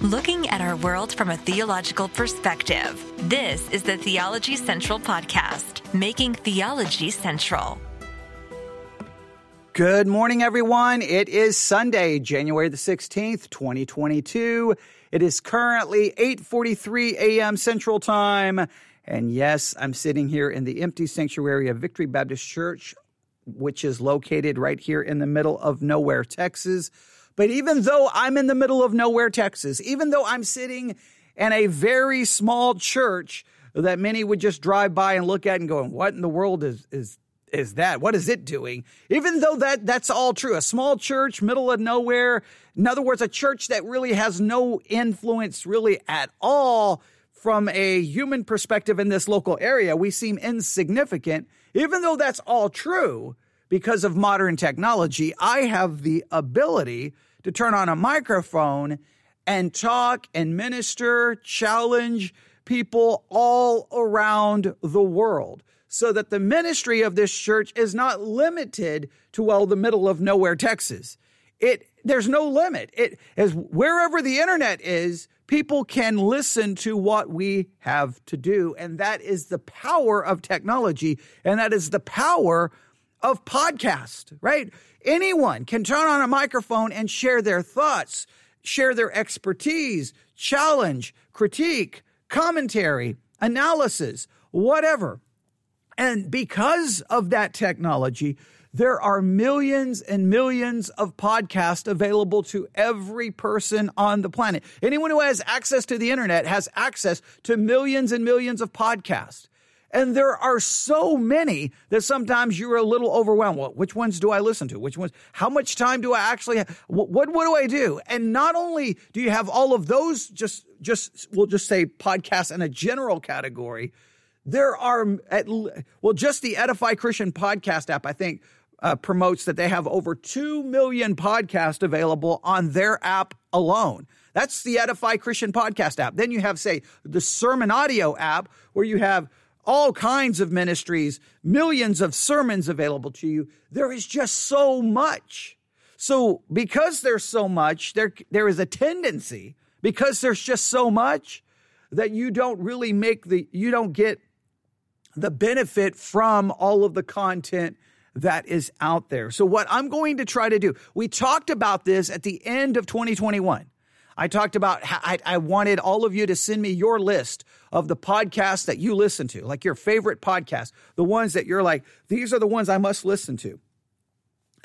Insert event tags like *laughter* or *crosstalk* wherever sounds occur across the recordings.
looking at our world from a theological perspective. This is the Theology Central Podcast, making theology central. Good morning, everyone. It is Sunday, January the 16th, 2022. It is currently 8.43 a.m. Central Time. And yes, I'm sitting here in the empty sanctuary of Victory Baptist Church, which is located right here in the middle of nowhere, Texas. But even though I'm in the middle of nowhere, Texas, even though I'm sitting in a very small church that many would just drive by and look at and going, what in the world is, is, is that? What is it doing? Even though that, that's all true, a small church, middle of nowhere. In other words, a church that really has no influence really at all from a human perspective in this local area. We seem insignificant. Even though that's all true, because of modern technology, I have the ability to turn on a microphone and talk and minister, challenge people all around the world so that the ministry of this church is not limited to well the middle of nowhere Texas. It there's no limit. It is wherever the internet is, people can listen to what we have to do and that is the power of technology and that is the power of podcast, right? Anyone can turn on a microphone and share their thoughts, share their expertise, challenge, critique, commentary, analysis, whatever. And because of that technology, there are millions and millions of podcasts available to every person on the planet. Anyone who has access to the internet has access to millions and millions of podcasts. And there are so many that sometimes you're a little overwhelmed. Well, which ones do I listen to? Which ones? How much time do I actually have? What, what, what do I do? And not only do you have all of those, just, just, we'll just say podcasts in a general category. There are at, well, just the Edify Christian podcast app, I think, uh, promotes that they have over 2 million podcasts available on their app alone. That's the Edify Christian podcast app. Then you have, say, the Sermon Audio app, where you have all kinds of ministries, millions of sermons available to you. There is just so much. So because there's so much, there, there is a tendency, because there's just so much, that you don't really make the, you don't get the benefit from all of the content that is out there. So what I'm going to try to do, we talked about this at the end of 2021. I talked about I, I, wanted all of you to send me your list of the podcasts that you listen to, like your favorite podcasts, the ones that you're like, these are the ones I must listen to.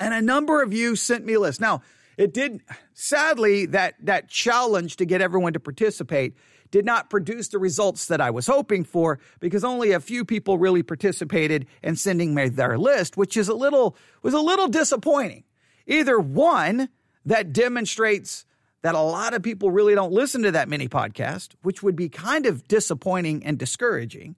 And a number of you sent me a list. Now, it did sadly that that challenge to get everyone to participate did not produce the results that I was hoping for because only a few people really participated in sending me their list, which is a little was a little disappointing. Either one that demonstrates that a lot of people really don't listen to that many podcasts, which would be kind of disappointing and discouraging.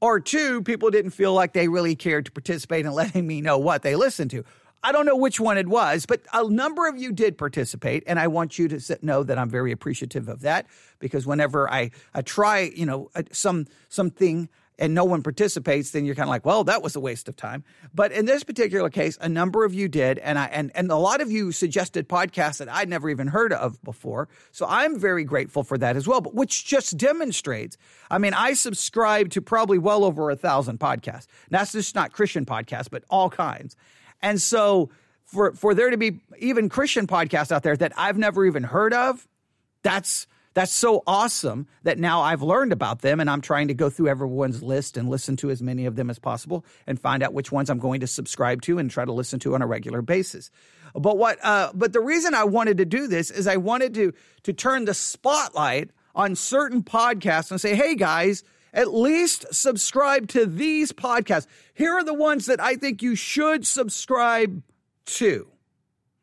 Or two, people didn't feel like they really cared to participate in letting me know what they listened to. I don't know which one it was, but a number of you did participate, and I want you to know that I'm very appreciative of that because whenever I, I try, you know, uh, some something and no one participates, then you're kind of like, well, that was a waste of time. But in this particular case, a number of you did, and I and and a lot of you suggested podcasts that I'd never even heard of before. So I'm very grateful for that as well. But which just demonstrates, I mean, I subscribe to probably well over a thousand podcasts. Now, that's just not Christian podcasts, but all kinds. And so for for there to be even Christian podcasts out there that I've never even heard of, that's that's so awesome that now I've learned about them and I'm trying to go through everyone's list and listen to as many of them as possible and find out which ones I'm going to subscribe to and try to listen to on a regular basis. But what, uh, but the reason I wanted to do this is I wanted to, to turn the spotlight on certain podcasts and say, Hey guys, at least subscribe to these podcasts. Here are the ones that I think you should subscribe to.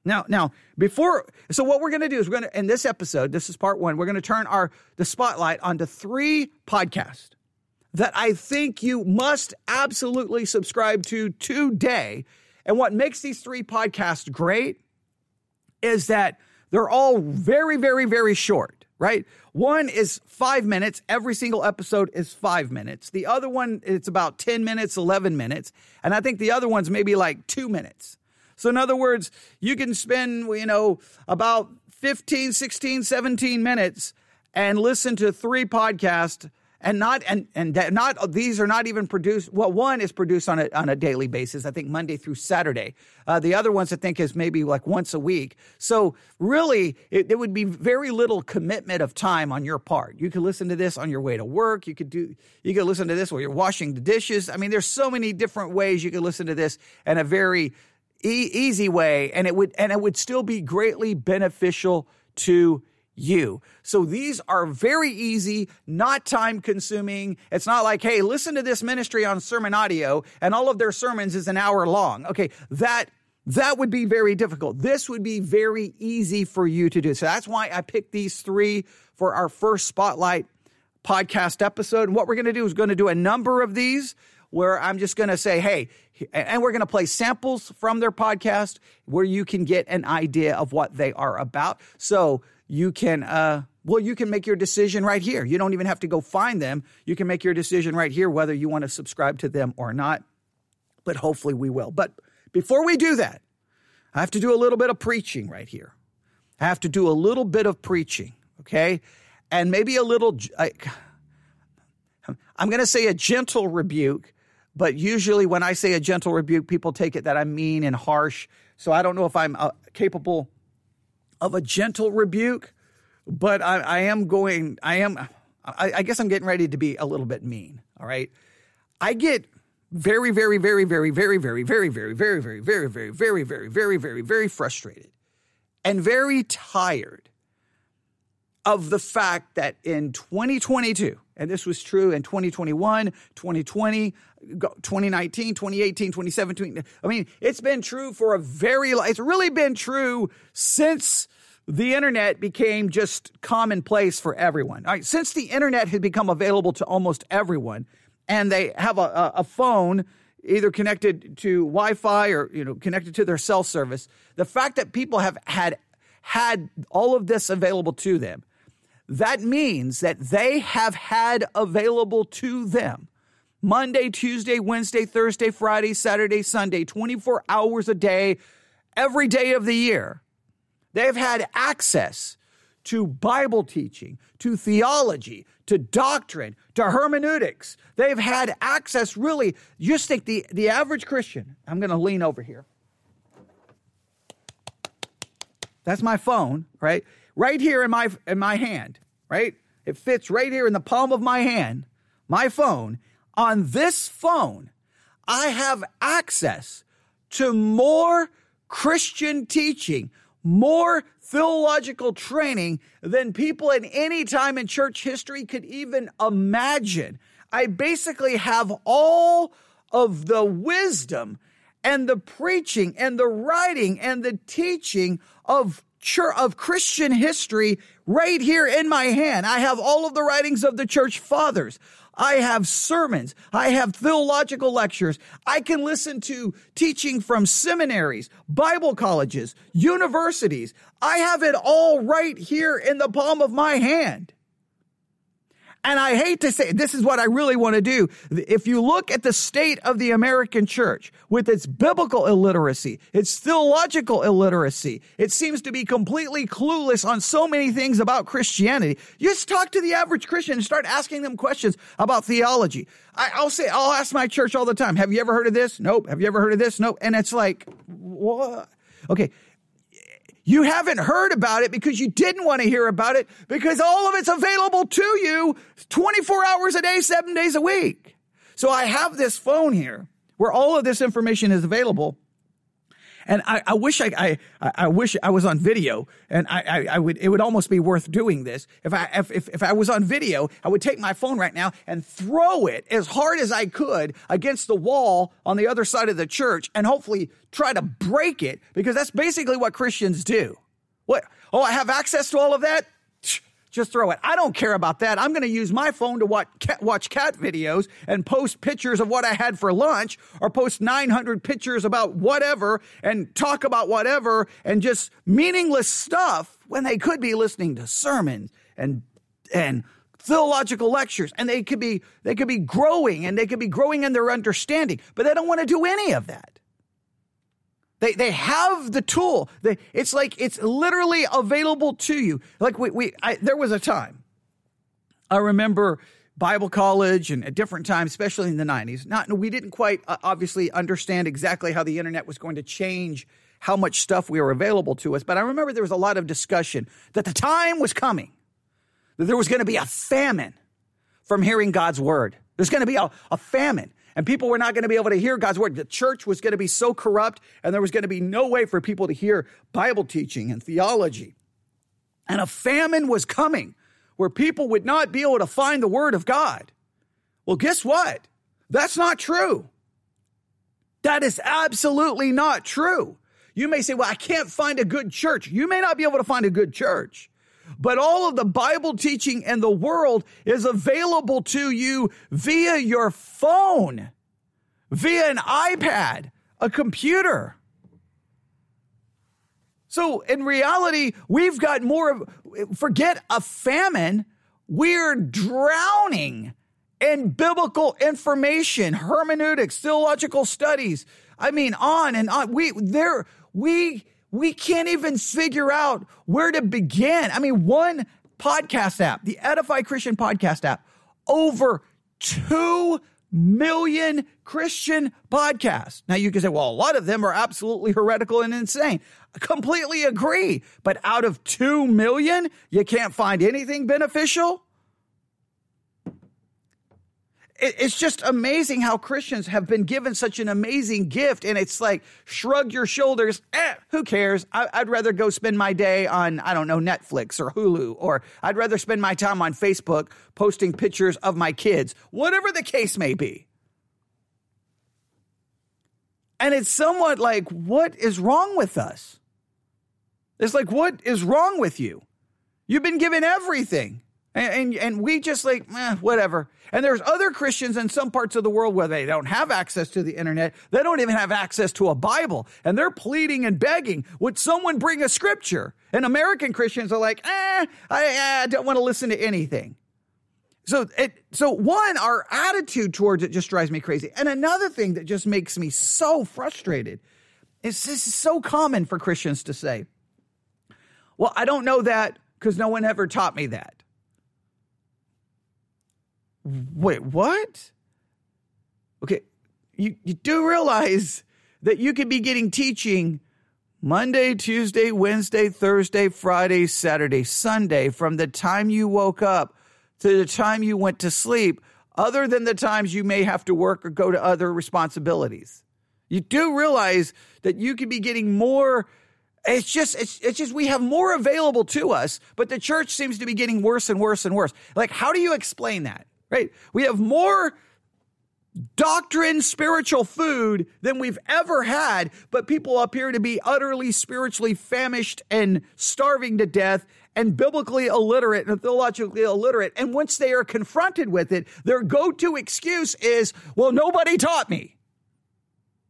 Now, now, before, so what we're going to do is we're going to, in this episode, this is part one, we're going to turn our, the spotlight onto three podcasts that I think you must absolutely subscribe to today. And what makes these three podcasts great is that they're all very, very, very short, right? One is five minutes. Every single episode is five minutes. The other one, it's about 10 minutes, 11 minutes. And I think the other one's maybe like two minutes. So, in other words, you can spend, you know, about 15, 16, 17 minutes and listen to three podcasts and not and and not these are not even produced. Well, one is produced on a on a daily basis. I think Monday through Saturday. Uh, the other ones I think is maybe like once a week. So really, it, there would be very little commitment of time on your part. You could listen to this on your way to work. You could do you could listen to this while you're washing the dishes. I mean, there's so many different ways you could listen to this and a very e- easy way, and it would and it would still be greatly beneficial to you. So these are very easy, not time consuming. It's not like, hey, listen to this ministry on sermon audio and all of their sermons is an hour long. Okay, that that would be very difficult. This would be very easy for you to do. So that's why I picked these three for our first spotlight podcast episode. And what we're going to do is going to do a number of these where I'm just going to say, hey, and we're going to play samples from their podcast where you can get an idea of what they are about. So you can uh, well you can make your decision right here. You don't even have to go find them. You can make your decision right here whether you want to subscribe to them or not but hopefully we will. But before we do that i have to do a little bit of preaching right here. I have to do a little bit of preaching okay? And maybe a little I, i'm going to say a gentle rebuke but usually when i say a gentle rebuke people take it that i'm mean and harsh so i don't know if i'm uh, capable of a gentle rebuke, but I, I am going, I am, I, I guess I'm getting ready to be a little bit mean. All right. I get very, very, very, very, very, very, very, very, very, very, very, very, very, very, very, very, very frustrated and very tired of the fact that in 2022, and this was true in 2021, 2020, 2019, 2018, 2017. I mean, it's been true for a very, it's really been true since the internet became just commonplace for everyone. All right, since the internet had become available to almost everyone, and they have a, a phone either connected to Wi-Fi or you know connected to their cell service, the fact that people have had had all of this available to them, that means that they have had available to them Monday, Tuesday, Wednesday, Thursday, Friday, Saturday, Sunday, 24 hours a day, every day of the year They've had access to Bible teaching, to theology, to doctrine, to hermeneutics. They've had access really. Just think the, the average Christian, I'm going to lean over here. That's my phone, right? Right here in my in my hand, right? It fits right here in the palm of my hand, my phone. On this phone, I have access to more Christian teaching, more theological training than people at any time in church history could even imagine. I basically have all of the wisdom and the preaching and the writing and the teaching of of Christian history right here in my hand. I have all of the writings of the church fathers. I have sermons. I have theological lectures. I can listen to teaching from seminaries, Bible colleges, universities. I have it all right here in the palm of my hand. And I hate to say, this is what I really want to do. If you look at the state of the American church with its biblical illiteracy, its theological illiteracy, it seems to be completely clueless on so many things about Christianity. You just talk to the average Christian and start asking them questions about theology. I, will say, I'll ask my church all the time, have you ever heard of this? Nope. Have you ever heard of this? Nope. And it's like, what? Okay. You haven't heard about it because you didn't want to hear about it because all of it's available to you 24 hours a day, seven days a week. So I have this phone here where all of this information is available. And I, I wish I, I, I, wish I was on video and I, I, I, would, it would almost be worth doing this. If I, if, if, if I was on video, I would take my phone right now and throw it as hard as I could against the wall on the other side of the church and hopefully try to break it because that's basically what Christians do. What? Oh, I have access to all of that? Just throw it. I don't care about that. I'm going to use my phone to watch cat, watch cat videos and post pictures of what I had for lunch or post 900 pictures about whatever and talk about whatever and just meaningless stuff when they could be listening to sermons and and theological lectures and they could be they could be growing and they could be growing in their understanding, but they don't want to do any of that. They, they have the tool. They, it's like it's literally available to you. Like we, we I, there was a time I remember Bible college and at different times, especially in the 90s. Not we didn't quite uh, obviously understand exactly how the internet was going to change how much stuff we were available to us, but I remember there was a lot of discussion that the time was coming that there was going to be a famine from hearing God's word. There's going to be a, a famine and people were not going to be able to hear God's word. The church was going to be so corrupt and there was going to be no way for people to hear Bible teaching and theology. And a famine was coming where people would not be able to find the word of God. Well, guess what? That's not true. That is absolutely not true. You may say, well, I can't find a good church. You may not be able to find a good church, but all of the Bible teaching in the world is available to you via your phone, via an iPad, a computer. So in reality, we've got more, of, forget a famine. We're drowning in biblical information, hermeneutics, theological studies. I mean, on and on. We, there, we, we can't even figure out where to begin. I mean, one podcast app, the Edify Christian podcast app, over 2 million Christian podcasts. Now you can say, well, a lot of them are absolutely heretical and insane. I completely agree. But out of 2 million, you can't find anything beneficial? It's just amazing how Christians have been given such an amazing gift. And it's like, shrug your shoulders. Eh, who cares? I, would rather go spend my day on, I don't know, Netflix or Hulu, or I'd rather spend my time on Facebook posting pictures of my kids, whatever the case may be. And it's somewhat like, what is wrong with us? It's like, what is wrong with you? You've been given everything. And, and, and, we just like, eh, whatever. And there's other Christians in some parts of the world where they don't have access to the internet. They don't even have access to a Bible. And they're pleading and begging, would someone bring a scripture? And American Christians are like, eh, I, I don't want to listen to anything. So it, so one, our attitude towards it just drives me crazy. And another thing that just makes me so frustrated is this is so common for Christians to say, well, I don't know that because no one ever taught me that. Wait, what? Okay, you, you do realize that you could be getting teaching Monday, Tuesday, Wednesday, Thursday, Friday, Saturday, Sunday from the time you woke up to the time you went to sleep, other than the times you may have to work or go to other responsibilities. You do realize that you could be getting more it's just it's, it's just we have more available to us but the church seems to be getting worse and worse and worse like how do you explain that right? We have more doctrine, spiritual food than we've ever had, but people appear to be utterly spiritually famished and starving to death and biblically illiterate and theologically illiterate. And once they are confronted with it, their go-to excuse is, well, nobody taught me.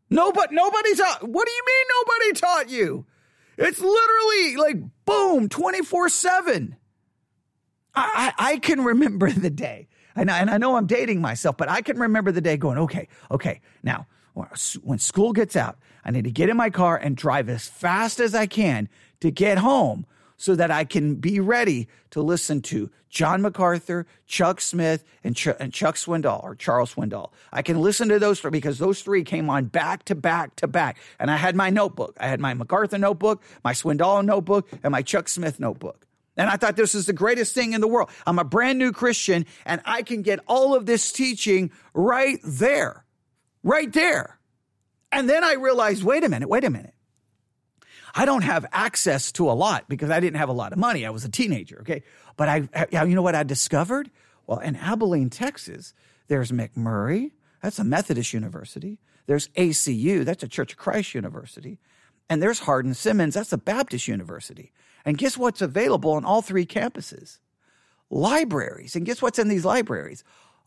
Nobody, nobody taught. What do you mean nobody taught you? It's literally like boom, 24 seven. I, I, I can remember *laughs* the day and I, and I know I'm dating myself, but I can remember the day going, okay, okay, now when school gets out, I need to get in my car and drive as fast as I can to get home so that I can be ready to listen to John MacArthur, Chuck Smith, and, Ch- and Chuck Swindoll or Charles Swindoll. I can listen to those three because those three came on back to back to back. And I had my notebook. I had my MacArthur notebook, my Swindoll notebook, and my Chuck Smith notebook. And I thought this is the greatest thing in the world. I'm a brand new Christian and I can get all of this teaching right there, right there. And then I realized, wait a minute, wait a minute. I don't have access to a lot because I didn't have a lot of money. I was a teenager. Okay. But I, you know what I discovered? Well, in Abilene, Texas, there's McMurry. That's a Methodist university. There's ACU. That's a Church of Christ university. And there's Hardin Simmons. That's a Baptist university. And guess what's available on all three campuses? Libraries. And guess what's in these libraries?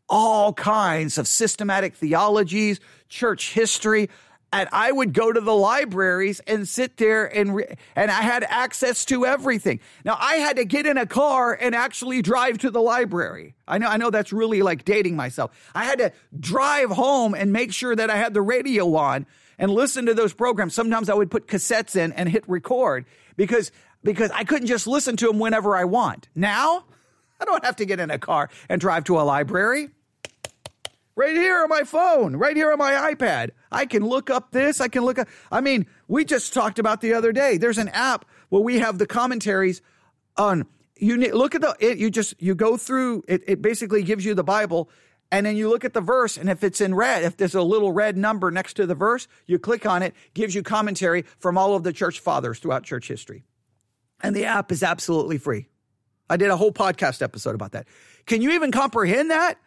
All kinds of systematic theologies, church history. And I would go to the libraries and sit there and re- and I had access to everything. Now I had to get in a car and actually drive to the library. I know I know that's really like dating myself. I had to drive home and make sure that I had the radio on and listen to those programs. Sometimes I would put cassettes in and hit record because because I couldn't just listen to them whenever I want. Now, *laughs* I don't have to get in a car and drive to a library. Right here on my phone, right here on my iPad. I can look up this. I can look up. I mean, we just talked about the other day. There's an app where we have the commentaries on. You look at the. It, you just you go through. It, it basically gives you the Bible, and then you look at the verse, and if it's in red, if there's a little red number next to the verse, you click on it. Gives you commentary from all of the church fathers throughout church history, and the app is absolutely free. I did a whole podcast episode about that. Can you even comprehend that?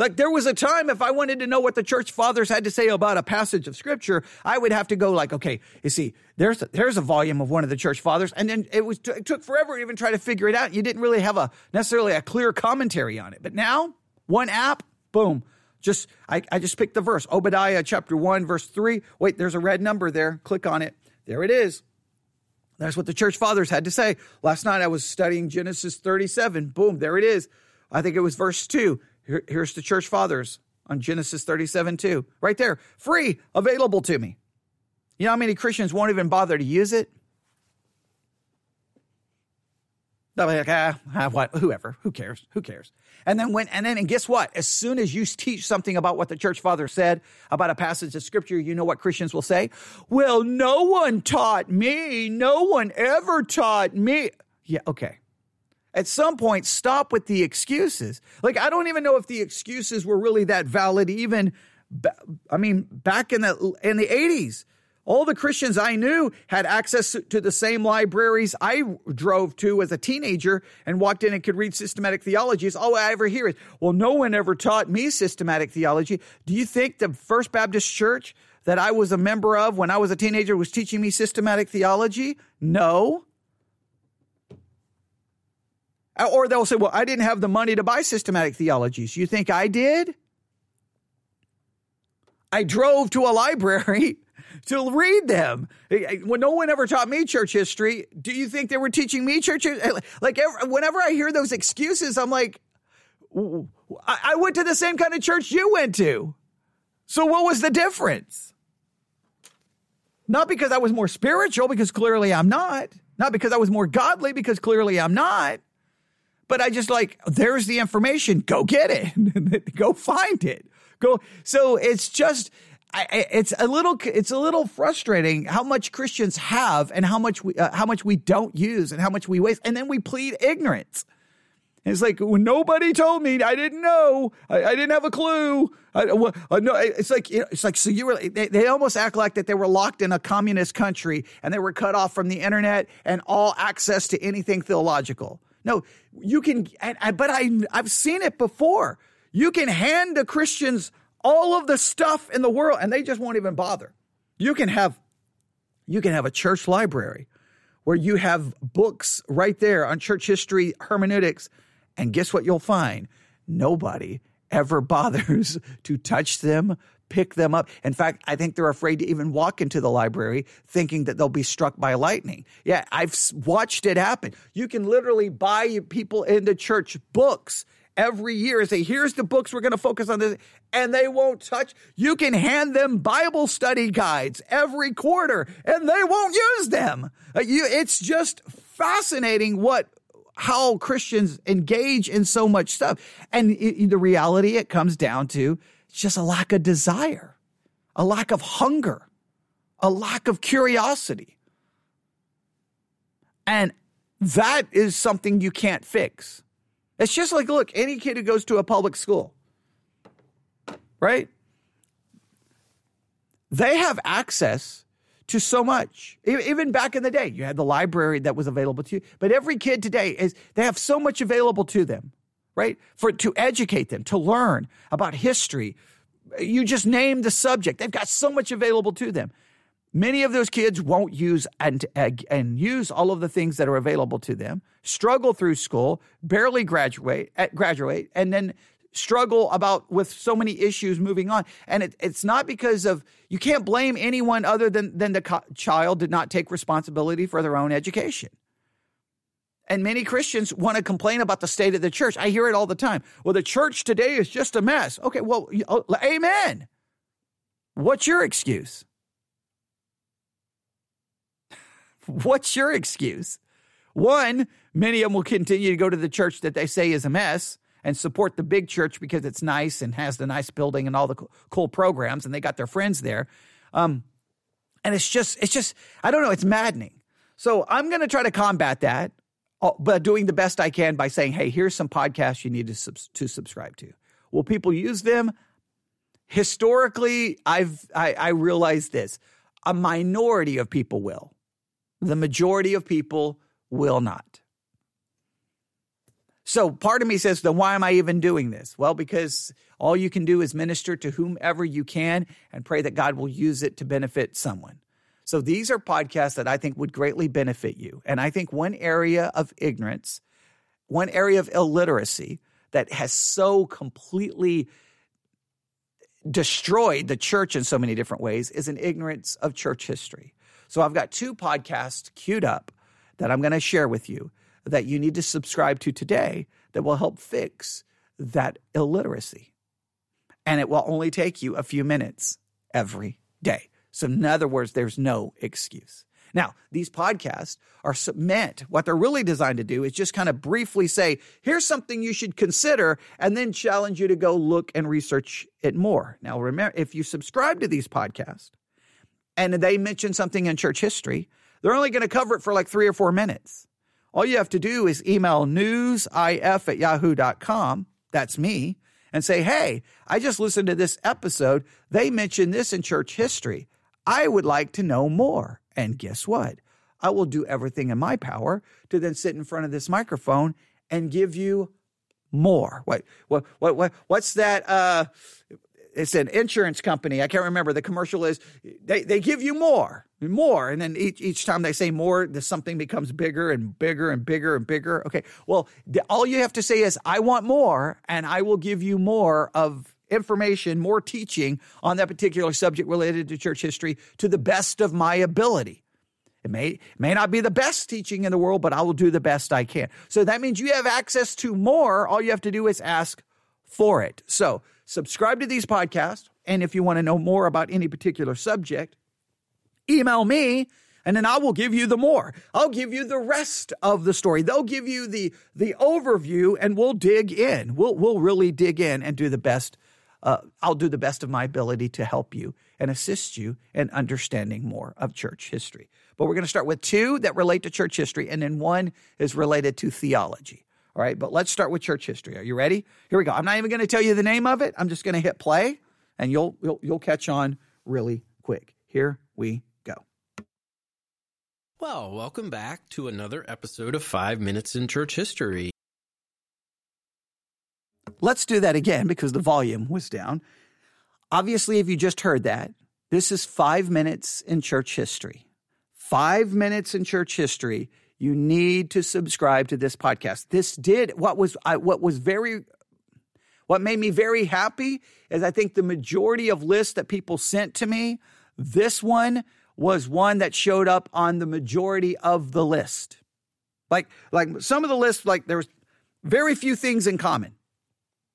Like there was a time if I wanted to know what the church fathers had to say about a passage of scripture, I would have to go like, okay, you see, there's a, there's a volume of one of the church fathers, and then it was it took forever to even try to figure it out. You didn't really have a necessarily a clear commentary on it. But now, one app, boom, just I, I just picked the verse, Obadiah chapter one, verse three. Wait, there's a red number there. Click on it. There it is. That's what the church fathers had to say. Last night I was studying Genesis 37. Boom, there it is. I think it was verse 2. Here, here's the church fathers on Genesis 37 2. Right there. Free, available to me. You know how many Christians won't even bother to use it? Be like, ah, ah, what, whoever, who cares, who cares? And then when, and then, and guess what? As soon as you teach something about what the church father said about a passage of scripture, you know what Christians will say? Well, no one taught me. No one ever taught me. Yeah, okay. At some point, stop with the excuses. Like, I don't even know if the excuses were really that valid, even, I mean, back in the, in the 80s. All the Christians I knew had access to the same libraries I drove to as a teenager and walked in and could read systematic theologies. All I ever hear is, well, no one ever taught me systematic theology. Do you think the First Baptist Church that I was a member of when I was a teenager was teaching me systematic theology? No. Or they'll say, well, I didn't have the money to buy systematic theologies. You think I did? I drove to a library to read them. When no one ever taught me church history, do you think they were teaching me church? Eh, like whenever I hear those excuses, I'm like, I went to the same kind of church you went to. So what was the difference? Not because I was more spiritual, because clearly I'm not. Not because I was more godly, because clearly I'm not. But I just like, there's the information. Go get it. *laughs* Go find it. Go. So it's just, I, it's a little, it's a little frustrating how much Christians have and how much we, uh, how much we don't use and how much we waste. And then we plead ignorance. And it's like when nobody told me, I didn't know, I, I didn't have a clue. I, well, uh, no, it's like it's like so you were. They, they almost act like that they were locked in a communist country and they were cut off from the internet and all access to anything theological. No, you can, but I, I've seen it before. You can hand the Christians all of the stuff in the world and they just won't even bother. You can have, you can have a church library where you have books right there on church history, hermeneutics, and guess what you'll find? Nobody ever *laughs* bothers to touch them, pick them up. In fact, I think they're afraid to even walk into the library thinking that they'll be struck by lightning. Yeah, I've watched it happen. You can literally buy people into church books every year and say, here's the books we're going to focus on this, and they won't touch. You can hand them Bible study guides every quarter, and they won't use them. Uh, you, it's just fascinating what how Christians engage in so much stuff. And it, the reality, it comes down to it's just a lack of desire, a lack of hunger, a lack of curiosity. And that is something you can't fix. It's just like, look, any kid who goes to a public school, right? They have access to so much. Even back in the day, you had the library that was available to you, but every kid today is, they have so much available to them right? For to educate them, to learn about history. You just name the subject. They've got so much available to them. Many of those kids won't use and, and use all of the things that are available to them, struggle through school, barely graduate, eh, graduate, and then struggle about with so many issues moving on. And it, it's not because of you can't blame anyone other than than the co- child did not take responsibility for their own education. And many Christians want to complain about the state of the church. I hear it all the time. Well, the church today is just a mess. Okay, well, oh, amen. What's your excuse? *laughs* What's your excuse? One, many of them will continue to go to the church that they say is a mess and support the big church because it's nice and has the nice building and all the cool programs and they got their friends there. Um, and it's just, it's just, I don't know, it's maddening. So I'm going to try to combat that, uh, but doing the best I can by saying, hey, here's some podcasts you need to, sub- to subscribe to. Will people use them? Historically, I've I, I realize this: a minority of people will. The majority of people will not. So part of me says, then why am I even doing this? Well, because all you can do is minister to whomever you can and pray that God will use it to benefit someone. So these are podcasts that I think would greatly benefit you. And I think one area of ignorance, one area of illiteracy that has so completely destroyed the church in so many different ways is an ignorance of church history. So I've got two podcasts queued up that I'm going to share with you that you need to subscribe to today that will help fix that illiteracy. And it will only take you a few minutes every day. So, in other words, there's no excuse. Now, these podcasts are meant, what they're really designed to do is just kind of briefly say, here's something you should consider, and then challenge you to go look and research it more. Now, remember, if you subscribe to these podcasts and they mention something in church history, they're only going to cover it for like three or four minutes. All you have to do is email newsif at yahoo.com. That's me. And say, hey, I just listened to this episode. They mentioned this in church history. I would like to know more. And guess what? I will do everything in my power to then sit in front of this microphone and give you more. What what what, what what's that uh it's an insurance company. I can't remember. The commercial is they, they give you more, and more. And then each, each time they say more, the something becomes bigger and bigger and bigger and bigger. Okay. Well, the, all you have to say is, I want more, and I will give you more of information, more teaching on that particular subject related to church history to the best of my ability. It may, may not be the best teaching in the world, but I will do the best I can. So that means you have access to more. All you have to do is ask for it. So subscribe to these podcasts. And if you want to know more about any particular subject, email me and then I will give you the more. I'll give you the rest of the story. They'll give you the the overview and we'll dig in. We'll we'll really dig in and do the best uh, I'll do the best of my ability to help you and assist you in understanding more of church history. But we're going to start with two that relate to church history, and then one is related to theology. All right, but let's start with church history. Are you ready? Here we go. I'm not even going to tell you the name of it. I'm just going to hit play, and you'll, you'll you'll catch on really quick. Here we go. Well, welcome back to another episode of Five Minutes in Church History. Let's do that again because the volume was down. Obviously, if you just heard that, this is five minutes in church history. Five minutes in church history. You need to subscribe to this podcast. This did what was I, what was very what made me very happy is I think the majority of lists that people sent to me, this one was one that showed up on the majority of the list. Like like some of the lists, like there's very few things in common.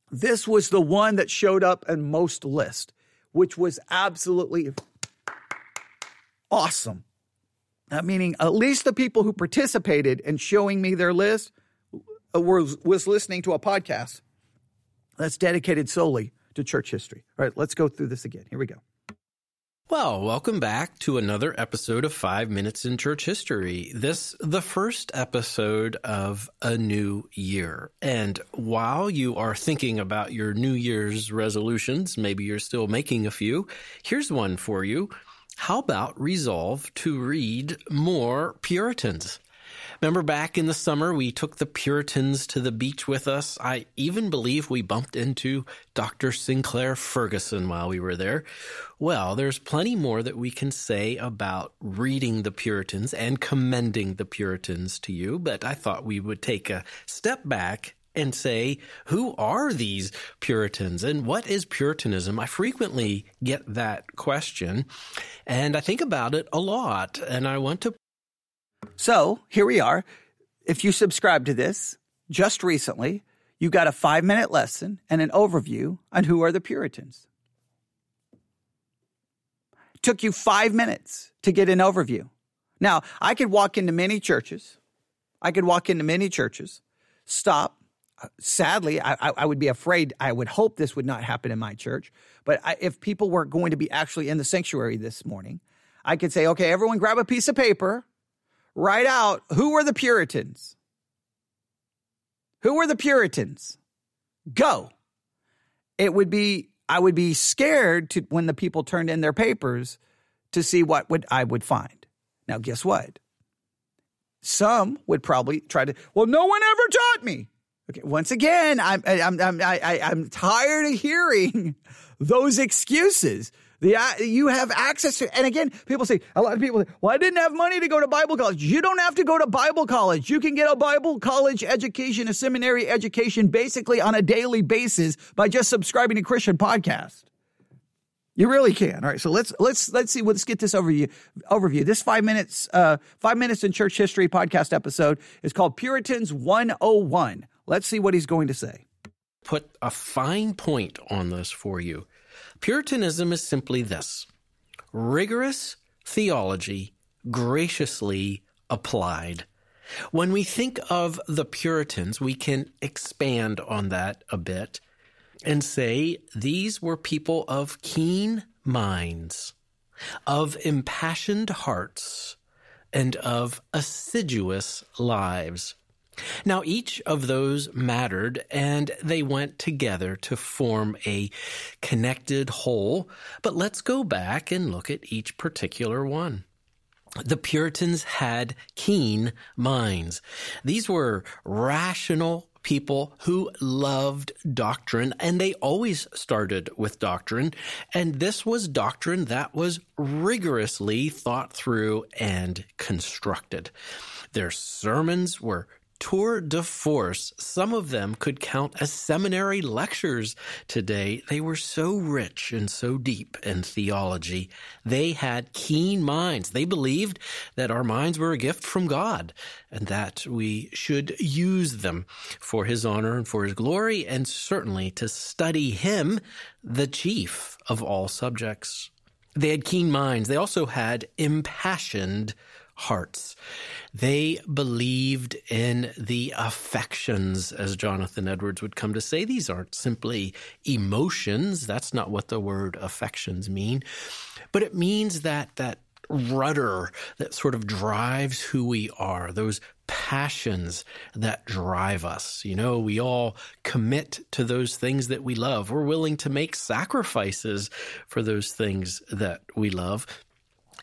This was the one that showed up in most lists, which was absolutely awesome. Uh, meaning, at least the people who participated in showing me their list uh, was, was listening to a podcast that's dedicated solely to church history. All right, let's go through this again. Here we go. Well, welcome back to another episode of Five Minutes in Church History. This, the first episode of a new year. And while you are thinking about your New Year's resolutions, maybe you're still making a few, here's one for you. How about resolve to read more Puritans? Remember back in the summer, we took the Puritans to the beach with us. I even believe we bumped into Dr. Sinclair Ferguson while we were there. Well, there's plenty more that we can say about reading the Puritans and commending the Puritans to you, but I thought we would take a step back and say, who are these Puritans and what is Puritanism? I frequently get that question and I think about it a lot and I want to so here we are. If you subscribe to this just recently, you got a five minute lesson and an overview on who are the Puritans. Took you five minutes to get an overview. Now, I could walk into many churches. I could walk into many churches, stop. Sadly, I, I would be afraid. I would hope this would not happen in my church. But I, if people weren't going to be actually in the sanctuary this morning, I could say, okay, everyone grab a piece of paper, write out who were the Puritans? Who were the Puritans? Go. It would be, I would be scared to when the people turned in their papers to see what would I would find. Now, guess what? Some would probably try to, well, no one ever taught me. Okay, once again, I'm I'm I'm I, I'm tired of hearing *laughs* those excuses. The uh, you have access to, and again, people say a lot of people. Say, well, I didn't have money to go to Bible college. You don't have to go to Bible college. You can get a Bible college education, a seminary education, basically on a daily basis by just subscribing to Christian podcast. You really can. All right, so let's let's let's see. Let's get this overview. Overview. This five minutes, uh, five minutes in church history podcast episode is called Puritans 101. Let's see what he's going to say. Put a fine point on this for you. Puritanism is simply this rigorous theology graciously applied. When we think of the Puritans, we can expand on that a bit and say these were people of keen minds, of impassioned hearts, and of assiduous lives. Now, each of those mattered and they went together to form a connected whole. But let's go back and look at each particular one. The Puritans had keen minds. These were rational people who loved doctrine and they always started with doctrine. And this was doctrine that was rigorously thought through and constructed. Their sermons were tour de force. Some of them could count as seminary lectures today. They were so rich and so deep in theology. They had keen minds. They believed that our minds were a gift from God and that we should use them for his honor and for his glory and certainly to study him, the chief of all subjects. They had keen minds. They also had impassioned hearts. They believed in the affections, as Jonathan Edwards would come to say. These aren't simply emotions. That's not what the word affections mean. But it means that, that rudder that sort of drives who we are, those passions that drive us. You know, we all commit to those things that we love. We're willing to make sacrifices for those things that we love.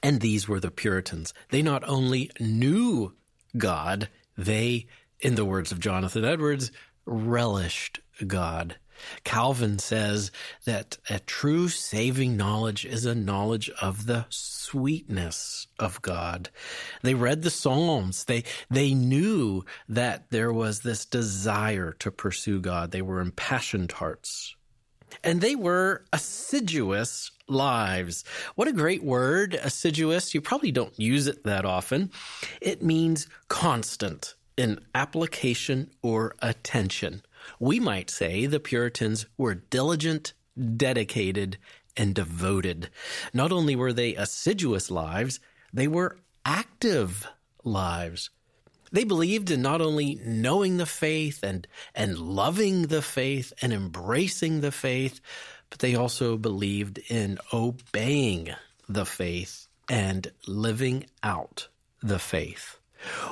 And these were the Puritans. They not only knew God, they, in the words of Jonathan Edwards, relished God. Calvin says that a true saving knowledge is a knowledge of the sweetness of God. They read the Psalms. They, they knew that there was this desire to pursue God. They were impassioned hearts. And they were assiduous lives. What a great word, assiduous. You probably don't use it that often. It means constant in application or attention. We might say the Puritans were diligent, dedicated, and devoted. Not only were they assiduous lives, they were active lives. They believed in not only knowing the faith and, and loving the faith and embracing the faith, but they also believed in obeying the faith and living out the faith.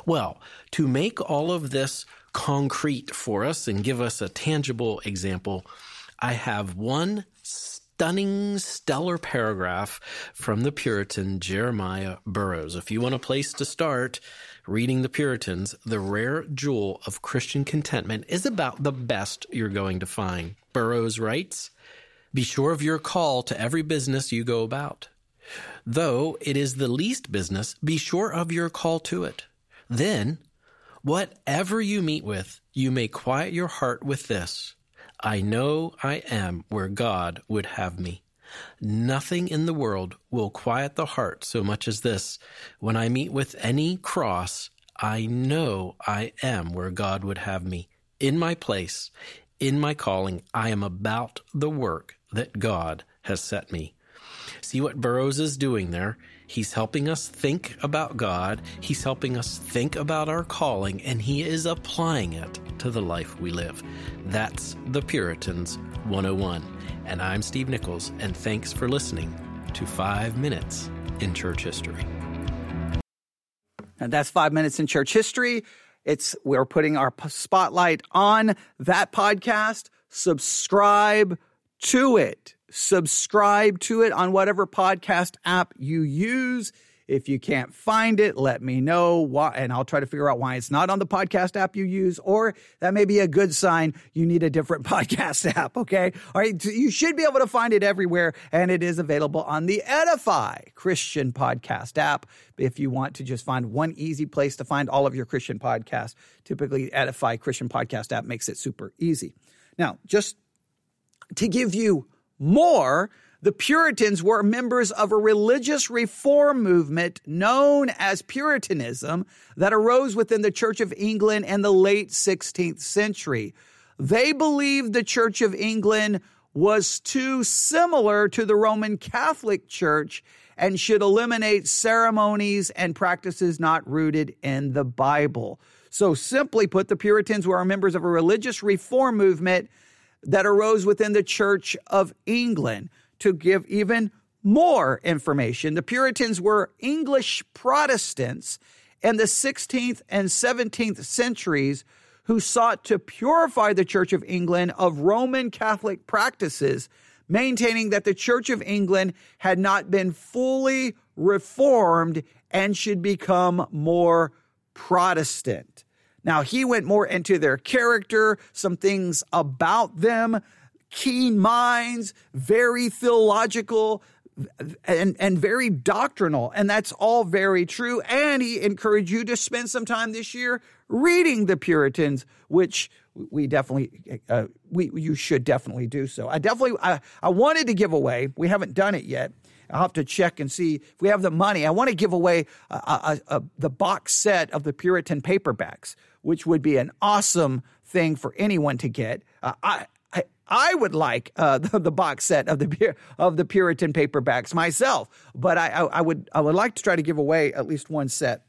Well, to make all of this concrete for us and give us a tangible example, I have one stunning, stellar paragraph from the Puritan Jeremiah Burroughs. If you want a place to start reading the Puritans, the rare jewel of Christian contentment is about the best you're going to find. Burroughs writes, be sure of your call to every business you go about. Though it is the least business, be sure of your call to it. Then, whatever you meet with, you may quiet your heart with this I know I am where God would have me. Nothing in the world will quiet the heart so much as this. When I meet with any cross, I know I am where God would have me, in my place, in my calling. I am about the work that God has set me. See what Burroughs is doing there? He's helping us think about God, He's helping us think about our calling, and He is applying it to the life we live. That's the Puritans 101. And I'm Steve Nichols, and thanks for listening to Five Minutes in Church History. And that's five minutes in church history. It's we're putting our spotlight on that podcast. Subscribe to it. Subscribe to it on whatever podcast app you use. If you can't find it, let me know why, and I'll try to figure out why it's not on the podcast app you use, or that may be a good sign you need a different *laughs* podcast app. Okay. All right. You should be able to find it everywhere, and it is available on the Edify Christian podcast app. If you want to just find one easy place to find all of your Christian podcasts, typically Edify Christian podcast app makes it super easy. Now, just to give you more, the Puritans were members of a religious reform movement known as Puritanism that arose within the Church of England in the late 16th century. They believed the Church of England was too similar to the Roman Catholic Church and should eliminate ceremonies and practices not rooted in the Bible. So, simply put, the Puritans were members of a religious reform movement that arose within the Church of England to give even more information. The Puritans were English Protestants in the 16th and 17th centuries who sought to purify the Church of England of Roman Catholic practices, maintaining that the Church of England had not been fully reformed and should become more Protestant. Now, he went more into their character, some things about them, keen minds, very theological, and, and very doctrinal. And that's all very true. And he encouraged you to spend some time this year reading the Puritans, which we definitely, uh, we, you should definitely do so. I definitely, I, I wanted to give away, we haven't done it yet. I'll have to check and see if we have the money. I want to give away a, a, a, the box set of the Puritan paperbacks, which would be an awesome thing for anyone to get. Uh, I, I would like uh, *laughs* the, the, box set of the of the Puritan paperbacks myself, but I, I, I, would I would like to try to give away at least one set.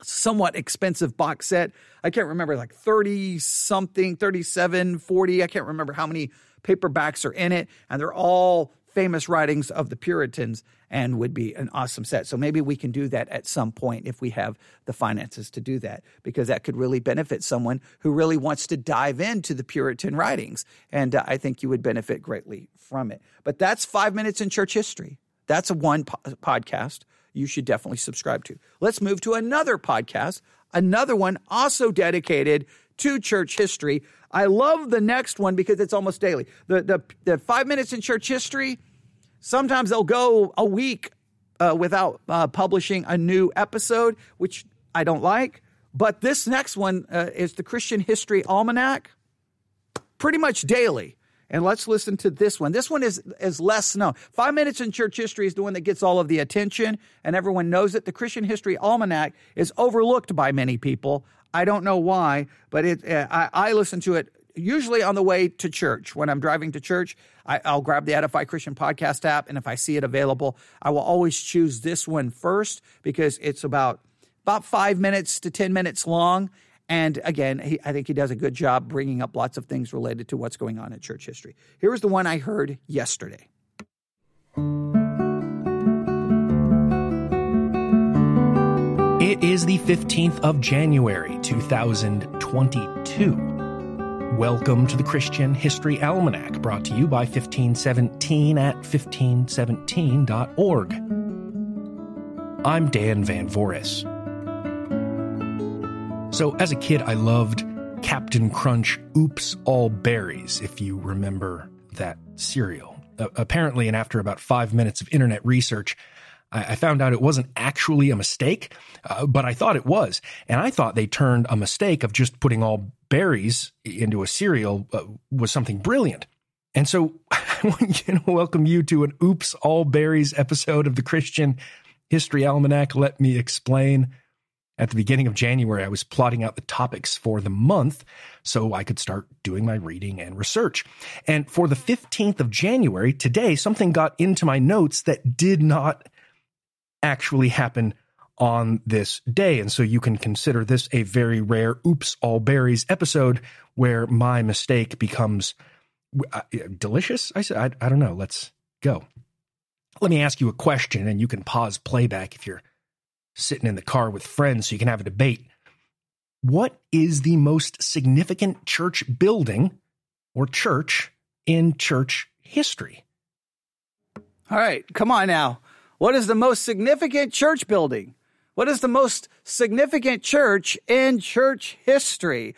Somewhat expensive box set. I can't remember like 30 something, 37, 40. I can't remember how many paperbacks are in it, and they're all famous writings of the Puritans and would be an awesome set. So maybe we can do that at some point if we have the finances to do that, because that could really benefit someone who really wants to dive into the Puritan writings. And uh, I think you would benefit greatly from it. But that's five minutes in church history. That's a one po- podcast you should definitely subscribe to. Let's move to another podcast, another one also dedicated to church history. I love the next one because it's almost daily. The, the, the five minutes in church history Sometimes they'll go a week uh, without uh, publishing a new episode, which I don't like. But this next one uh, is the Christian History Almanac, pretty much daily. And let's listen to this one. This one is, is less known. Five Minutes in Church History is the one that gets all of the attention, and everyone knows it. The Christian History Almanac is overlooked by many people. I don't know why, but it, uh, I, I listen to it usually on the way to church. When I'm driving to church, I, will grab the Edify Christian Podcast app, and if I see it available, I will always choose this one first because it's about about five minutes to ten minutes long. And again, he, I think he does a good job bringing up lots of things related to what's going on in church history. Here was the one I heard yesterday. It is the 15th of January, 2022. Welcome to the Christian History Almanac, brought to you by 1517 at 1517.org. I'm Dan Van Voorhis. So, as a kid, I loved Captain Crunch Oops All Berries, if you remember that cereal. Uh, apparently, and after about five minutes of internet research, I, found out it wasn't actually a mistake, uh, but I thought it was. And I thought they turned a mistake of just putting all berries into a cereal uh, was something brilliant. And so *laughs* I want to welcome you to an Oops All Berries episode of the Christian History Almanac. Let me explain. At the beginning of January, I was plotting out the topics for the month so I could start doing my reading and research. And for the 15th of January, today, something got into my notes that did not actually happen on this day. And so you can consider this a very rare oops, all berries episode where my mistake becomes uh, delicious. I said, I, I don't know. Let's go. Let me ask you a question and you can pause playback if you're sitting in the car with friends so you can have a debate. What is the most significant church building or church in church history? All right, come on now. What is the most significant church building? What is the most significant church in church history?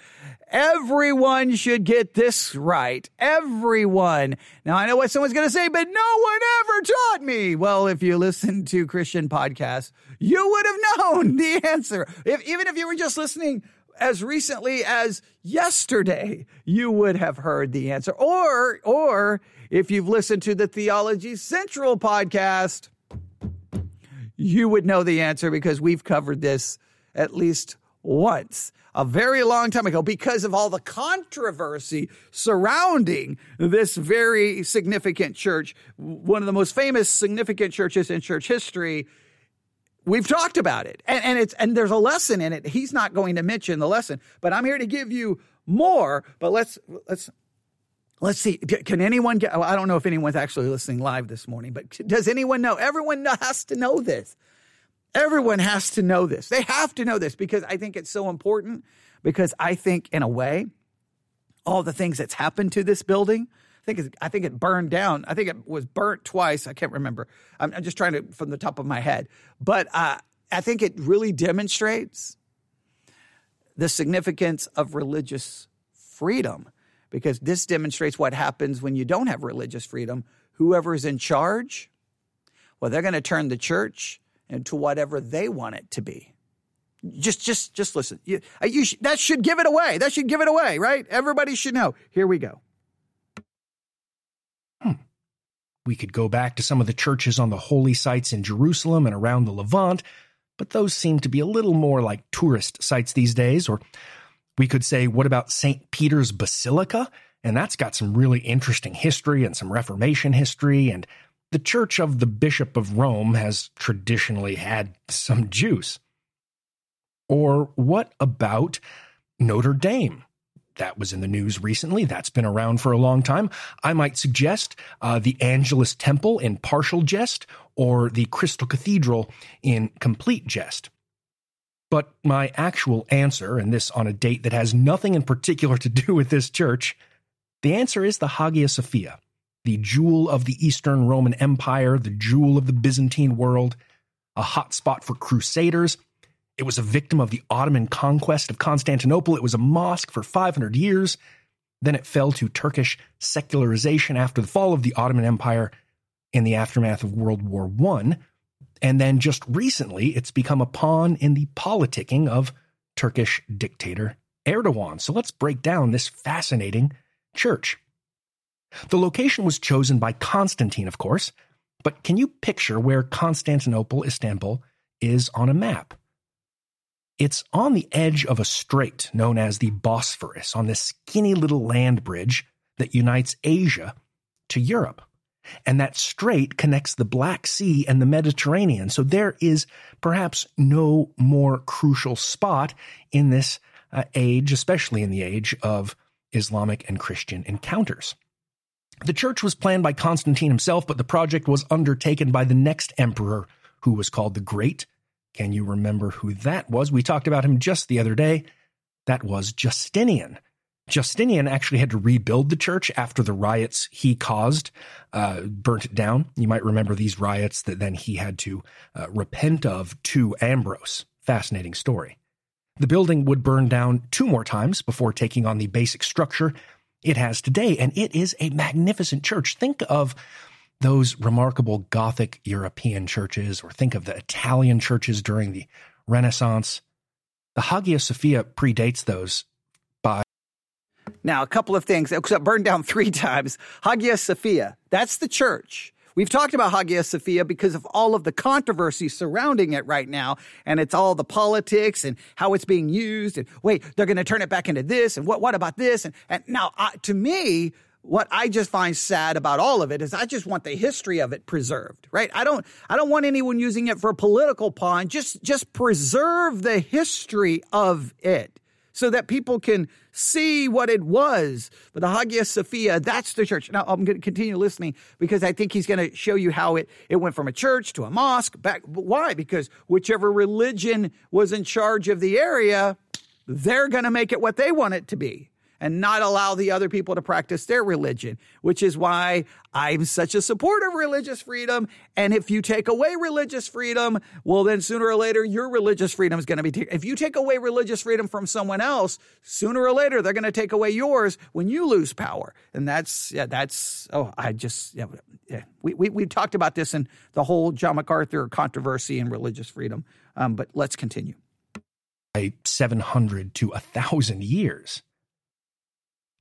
Everyone should get this right. Everyone. Now, I know what someone's going to say, but no one ever taught me. Well, if you listen to Christian podcasts, you would have known the answer. If, even if you were just listening as recently as yesterday, you would have heard the answer. Or, or if you've listened to the Theology Central podcast, you would know the answer because we've covered this at least once a very long time ago because of all the controversy surrounding this very significant church, one of the most famous significant churches in church history. We've talked about it, and, and it's and there's a lesson in it. He's not going to mention the lesson, but I'm here to give you more. But let's let's let's see. Can anyone get? Well, I don't know if anyone's actually listening live this morning, but does anyone know? Everyone has to know this. Everyone has to know this. They have to know this because I think it's so important. Because I think, in a way, all the things that's happened to this building, I think I think it burned down. I think it was burnt twice. I can't remember. I'm, I'm just trying to from the top of my head, but uh, I think it really demonstrates the significance of religious freedom because this demonstrates what happens when you don't have religious freedom. Whoever is in charge, well, they're going to turn the church into whatever they want it to be. Just, just, just listen. You, uh, you sh- that should give it away. That should give it away, right? Everybody should know. Here we go. Hmm. We could go back to some of the churches on the holy sites in Jerusalem and around the Levant, but those seem to be a little more like tourist sites these days. Or we could say, what about St. Peter's Basilica? And that's got some really interesting history and some Reformation history and the Church of the Bishop of Rome has traditionally had some juice. Or what about Notre Dame? That was in the news recently. That's been around for a long time. I might suggest uh, the Angelus Temple in partial jest or the Crystal Cathedral in complete jest. But my actual answer, and this on a date that has nothing in particular to do with this church, the answer is the Hagia Sophia the jewel of the Eastern Roman Empire, the jewel of the Byzantine world, a hotspot for crusaders. It was a victim of the Ottoman conquest of Constantinople. It was a mosque for 500 years. Then it fell to Turkish secularization after the fall of the Ottoman Empire in the aftermath of World War I. And then just recently, it's become a pawn in the politicking of Turkish dictator Erdogan. So let's break down this fascinating church. The location was chosen by Constantine, of course, but can you picture where Constantinople, Istanbul, is on a map? It's on the edge of a strait known as the Bosphorus, on this skinny little land bridge that unites Asia to Europe. And that strait connects the Black Sea and the Mediterranean. So there is perhaps no more crucial spot in this uh, age, especially in the age of Islamic and Christian encounters. The church was planned by Constantine himself, but the project was undertaken by the next emperor, who was called the Great. Can you remember who that was? We talked about him just the other day. That was Justinian. Justinian actually had to rebuild the church after the riots he caused uh, burnt it down. You might remember these riots that then he had to uh, repent of to Ambrose. Fascinating story. The building would burn down two more times before taking on the basic structure it has today. And it is a magnificent church. Think of those remarkable Gothic European churches, or think of the Italian churches during the Renaissance. The Hagia Sophia predates those. Now, a couple of things. It burned down three *laughs* times. Hagia Sophia, that's the church. We've talked about Hagia Sophia because of all of the controversy surrounding it right now. And it's all the politics and how it's being used. And wait, they're going to turn it back into this. And what, what about this? And, and now, uh, to me, what I just find sad about all of it is I just want the history of it preserved, right? I don't I don't want anyone using it for a political pawn. Just just preserve the history of it so that people can see what it was. But the Hagia Sophia, that's the church. Now I'm going to continue listening because I think he's going to show you how it, it went from a church to a mosque back. Why? Because whichever religion was in charge of the area, they're going to make it what they want it to be and not allow the other people to practice their religion, which is why I'm such a supporter of religious freedom. And if you take away religious freedom, well, then sooner or later, your religious freedom is going to be taken. If you take away religious freedom from someone else, sooner or later, they're going to take away yours when you lose power. And that's, yeah, that's, oh, I just, yeah, yeah. We, we, we talked about this in the whole John MacArthur controversy and religious freedom. Um, but let's continue. 700 to 1,000 years.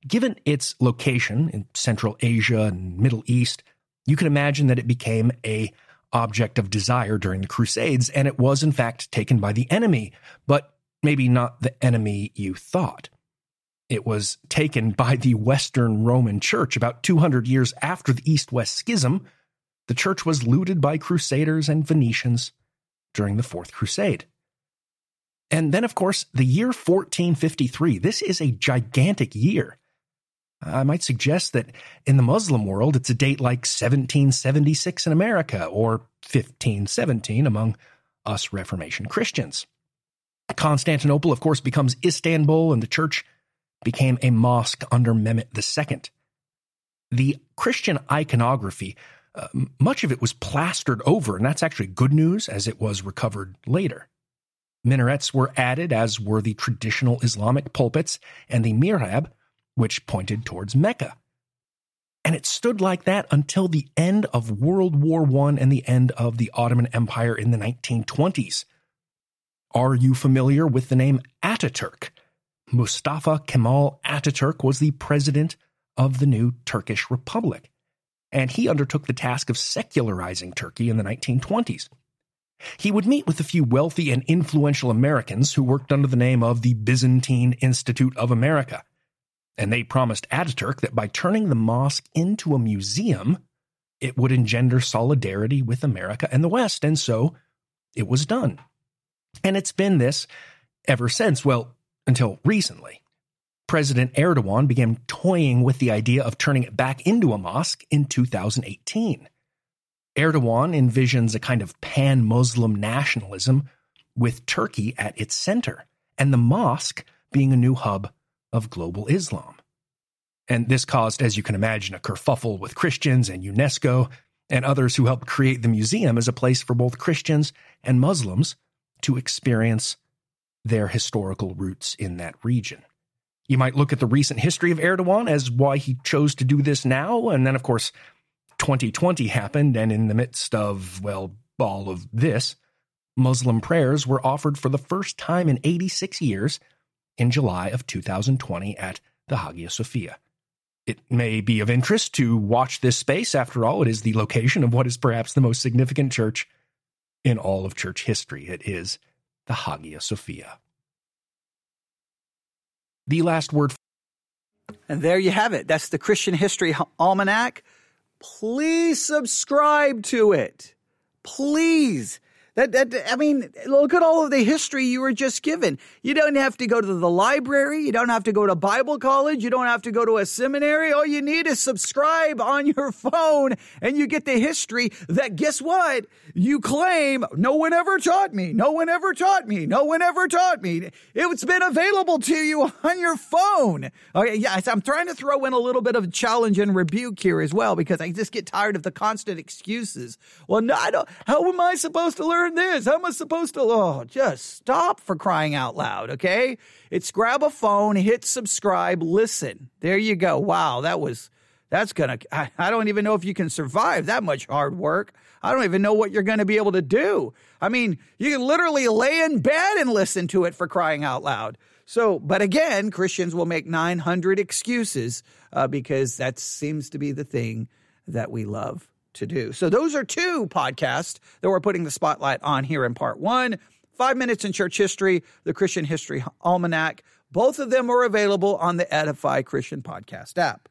Given its location in Central Asia and Middle East, you can imagine that it became a object of desire during the Crusades, and it was in fact taken by the enemy, but maybe not the enemy you thought. It was taken by the Western Roman Church about 200 years after the East West Schism. The church was looted by Crusaders and Venetians during the Fourth Crusade. And then, of course, the year 1453. This is a gigantic year. I might suggest that in the Muslim world, it's a date like 1776 in America or 1517 among us Reformation Christians. Constantinople, of course, becomes Istanbul, and the church became a mosque under Mehmet II. The Christian iconography, uh, much of it was plastered over, and that's actually good news as it was recovered later. Minarets were added, as were the traditional Islamic pulpits, and the mihrab which pointed towards Mecca. And it stood like that until the end of World War I and the end of the Ottoman Empire in the 1920s. Are you familiar with the name Ataturk? Mustafa Kemal Ataturk was the president of the new Turkish Republic, and he undertook the task of secularizing Turkey in the 1920s. He would meet with a few wealthy and influential Americans who worked under the name of the Byzantine Institute of America and they promised Ataturk that by turning the mosque into a museum, it would engender solidarity with America and the West. And so it was done. And it's been this ever since, well, until recently. President Erdogan began toying with the idea of turning it back into a mosque in 2018. Erdogan envisions a kind of pan Muslim nationalism with Turkey at its center, and the mosque being a new hub of global Islam. And this caused, as you can imagine, a kerfuffle with Christians and UNESCO and others who helped create the museum as a place for both Christians and Muslims to experience their historical roots in that region. You might look at the recent history of Erdogan as why he chose to do this now. And then, of course, 2020 happened. And in the midst of, well, all of this, Muslim prayers were offered for the first time in 86 years in July of 2020 at the Hagia Sophia. It may be of interest to watch this space. After all, it is the location of what is perhaps the most significant church in all of church history. It is the Hagia Sophia. The last word. And there you have it. That's the Christian History Almanac. Please subscribe to it. Please. That, that, I mean, look at all of the history you were just given. You don't have to go to the library. You don't have to go to Bible college. You don't have to go to a seminary. All you need is subscribe on your *laughs* phone and you get the history that guess what? You claim no one ever taught me. No one ever taught me. No one ever taught me. It's been available to you *laughs* on your phone. Okay. Yes. I'm trying to throw in a little bit of challenge and rebuke here as well because I just get tired of the constant excuses. Well, no, I don't, how am I supposed to learn learn this? How am I supposed to? Oh, just stop for crying out loud, okay? It's grab a phone, hit subscribe, listen. There you go. Wow, that was, that's gonna, I, I don't even know if you can survive that much hard work. I don't even know what you're gonna be able to do. I mean, you can literally lay in bed and listen to it for crying out loud. So, but again, Christians will make 900 excuses uh, because that seems to be the thing that we love to do. So those are two podcasts that we're putting the spotlight on here in part one. Five Minutes in Church History, the Christian History Almanac. Both of them are available on the Edify Christian Podcast app.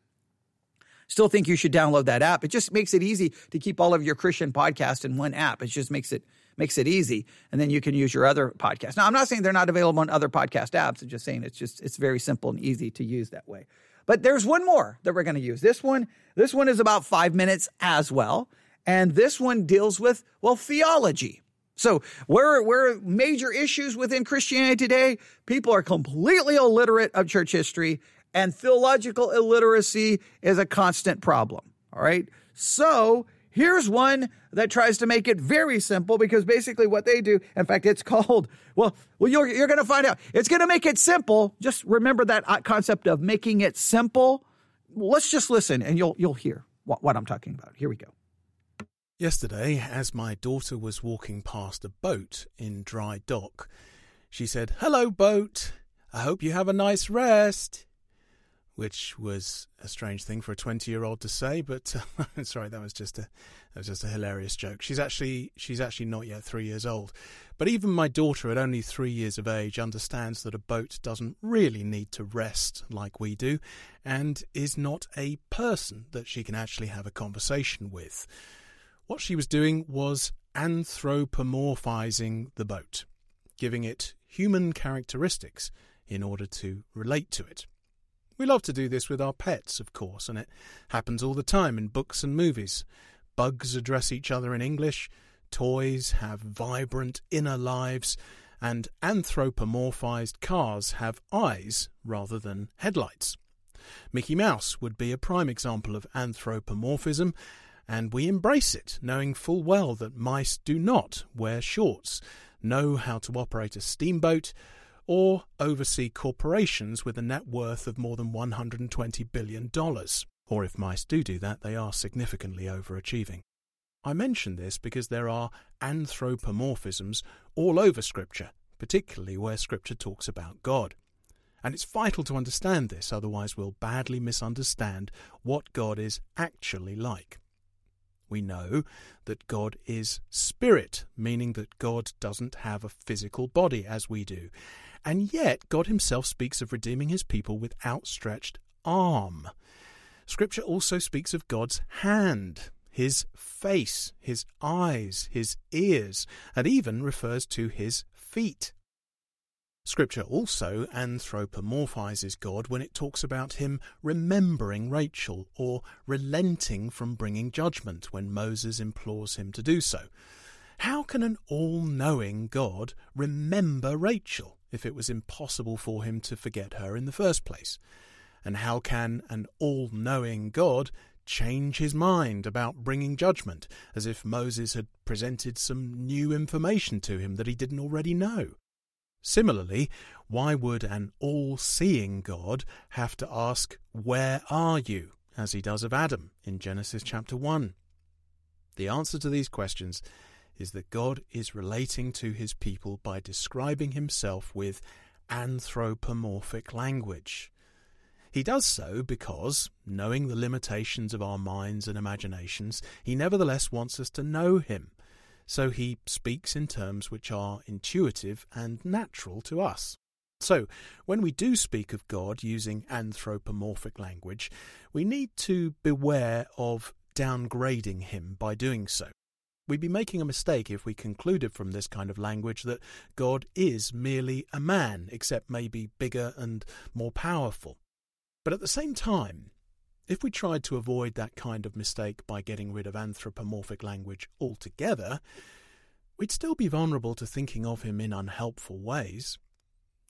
still think you should download that app. It just makes it easy to keep all of your Christian podcasts in one app. It just makes it makes it easy, and then you can use your other podcasts. Now, I'm not saying they're not available on other podcast apps. I'm just saying it's just it's very simple and easy to use that way. But there's one more that we're going to use. This one, this one is about five minutes as well, and this one deals with well theology. So, where, where major issues within Christianity today, people are completely illiterate of church history, and theological illiteracy is a constant problem. All right. So, here's one that tries to make it very simple because basically what they do, in fact, it's *laughs* called, well, well you're, you're going to find out. It's going to make it simple. Just remember that uh, concept of making it simple. Let's just listen and you'll, you'll hear what, what I'm talking about. Here we go. Yesterday, as my daughter was walking past a boat in dry dock, she said, Hello, boat. I hope you have a nice rest. Which was a strange thing for a twenty-year-old to say, but uh, *laughs* sorry, that was just a that was just a hilarious joke. She's actually she's actually not yet three years old, but even my daughter, at only three years of age, understands that a boat doesn't really need to rest like we do, and is not a person that she can actually have a conversation with. What she was doing was anthropomorphizing the boat, giving it human characteristics in order to relate to it. We love to do this with our pets, of course, and it happens all the time in books and movies. Bugs address each other in English, toys have vibrant inner lives, and anthropomorphized cars have eyes rather than headlights. Mickey Mouse would be a prime example of anthropomorphism, and we embrace it, knowing full well that mice do not wear shorts, know how to operate a steamboat, or oversee corporations with a net worth of more than $120 billion. Or if mice do do that, they are significantly overachieving. I mention this because there are anthropomorphisms all over Scripture, particularly where Scripture talks about God. And it's vital to understand this, otherwise, we'll badly misunderstand what God is actually like. We know that God is spirit, meaning that God doesn't have a physical body as we do. And yet, God Himself speaks of redeeming His people with outstretched arm. Scripture also speaks of God's hand, His face, His eyes, His ears, and even refers to His feet. Scripture also anthropomorphizes God when it talks about him remembering Rachel or relenting from bringing judgment when Moses implores him to do so. How can an all knowing God remember Rachel if it was impossible for him to forget her in the first place? And how can an all knowing God change his mind about bringing judgment as if Moses had presented some new information to him that he didn't already know? Similarly, why would an all seeing God have to ask, Where are you? as he does of Adam in Genesis chapter 1? The answer to these questions is that God is relating to his people by describing himself with anthropomorphic language. He does so because, knowing the limitations of our minds and imaginations, he nevertheless wants us to know him so he speaks in terms which are intuitive and natural to us. So, when we do speak of God using anthropomorphic language, we need to beware of downgrading him by doing so. We'd be making a mistake if we concluded from this kind of language that God is merely a man, except maybe bigger and more powerful. But at the same time, if we tried to avoid that kind of mistake by getting rid of anthropomorphic language altogether, we'd still be vulnerable to thinking of him in unhelpful ways.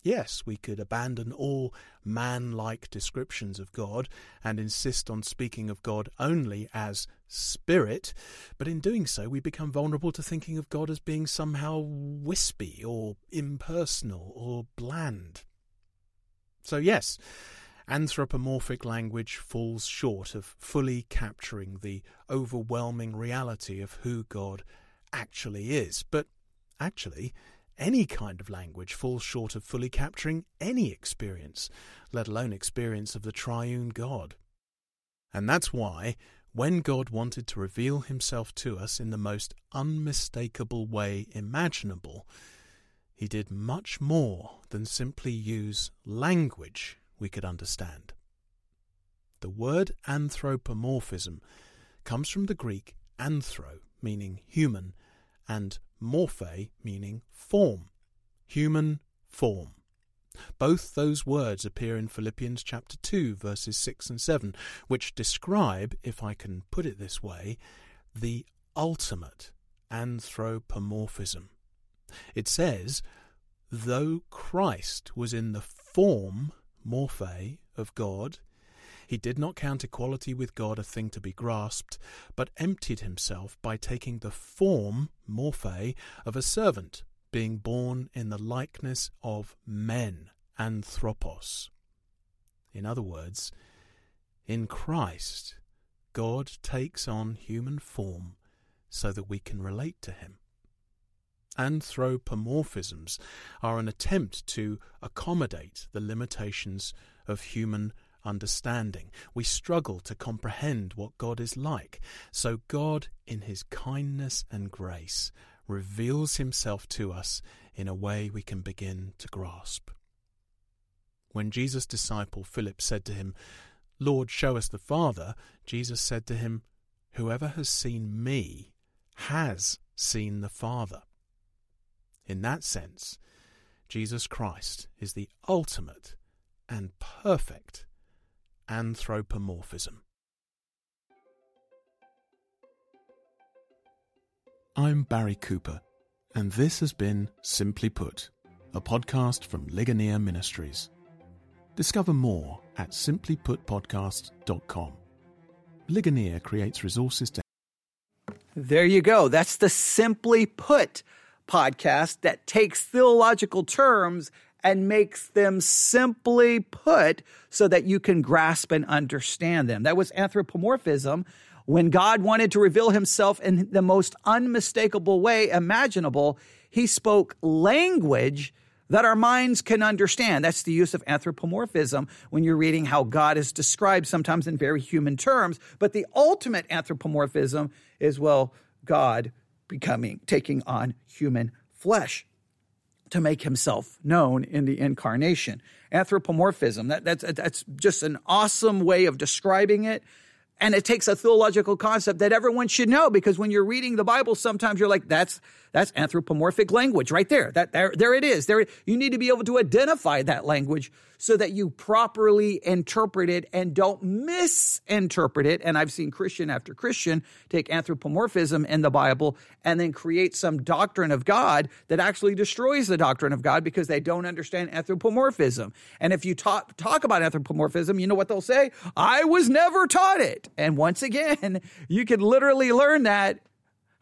Yes, we could abandon all man like descriptions of God and insist on speaking of God only as spirit, but in doing so, we become vulnerable to thinking of God as being somehow wispy or impersonal or bland. So, yes, anthropomorphic language falls short of fully capturing the overwhelming reality of who God actually is. But actually, any kind of language falls short of fully capturing any experience, let alone experience of the triune God. And that's why, when God wanted to reveal himself to us in the most unmistakable way imaginable, he did much more than simply use language we could understand. The word anthropomorphism comes from the Greek anthro, meaning human, and morphe, meaning form. Human form. Both those words appear in Philippians chapter 2, verses 6 and 7, which describe, if I can put it this way, the ultimate anthropomorphism. It says, Though Christ was in the form, morphe, of God, he did not count equality with God a thing to be grasped, but emptied himself by taking the form, morphe, of a servant, being born in the likeness of men, anthropos. In other words, in Christ, God takes on human form so that we can relate to him. Anthropomorphisms are an attempt to accommodate the limitations of human understanding. We struggle to comprehend what God is like. So God, in his kindness and grace, reveals himself to us in a way we can begin to grasp. When Jesus' disciple Philip said to him, Lord, show us the Father, Jesus said to him, Whoever has seen me has seen the Father. In that sense, Jesus Christ is the ultimate and perfect anthropomorphism. I'm Barry Cooper, and this has been Simply Put, a podcast from Ligonier Ministries. Discover more at simplyputpodcast.com. Ligonier creates resources to. There you go. That's the Simply Put podcast that takes theological terms and makes them simply put so that you can grasp and understand them. That was anthropomorphism. When God wanted to reveal himself in the most unmistakable way imaginable, he spoke language that our minds can understand. That's the use of anthropomorphism when you're reading how God is described sometimes in very human terms. But the ultimate anthropomorphism is, well, God becoming, taking on human flesh to make himself known in the incarnation. Anthropomorphism, that, that's, that's just an awesome way of describing it. And it takes a theological concept that everyone should know because when you're reading the Bible, sometimes you're like, that's, that's anthropomorphic language right there. That, there, there it is. There, you need to be able to identify that language so that you properly interpret it and don't misinterpret it. And I've seen Christian after Christian take anthropomorphism in the Bible and then create some doctrine of God that actually destroys the doctrine of God because they don't understand anthropomorphism. And if you talk, talk about anthropomorphism, you know what they'll say? I was never taught it. And once again, *laughs* you can literally learn that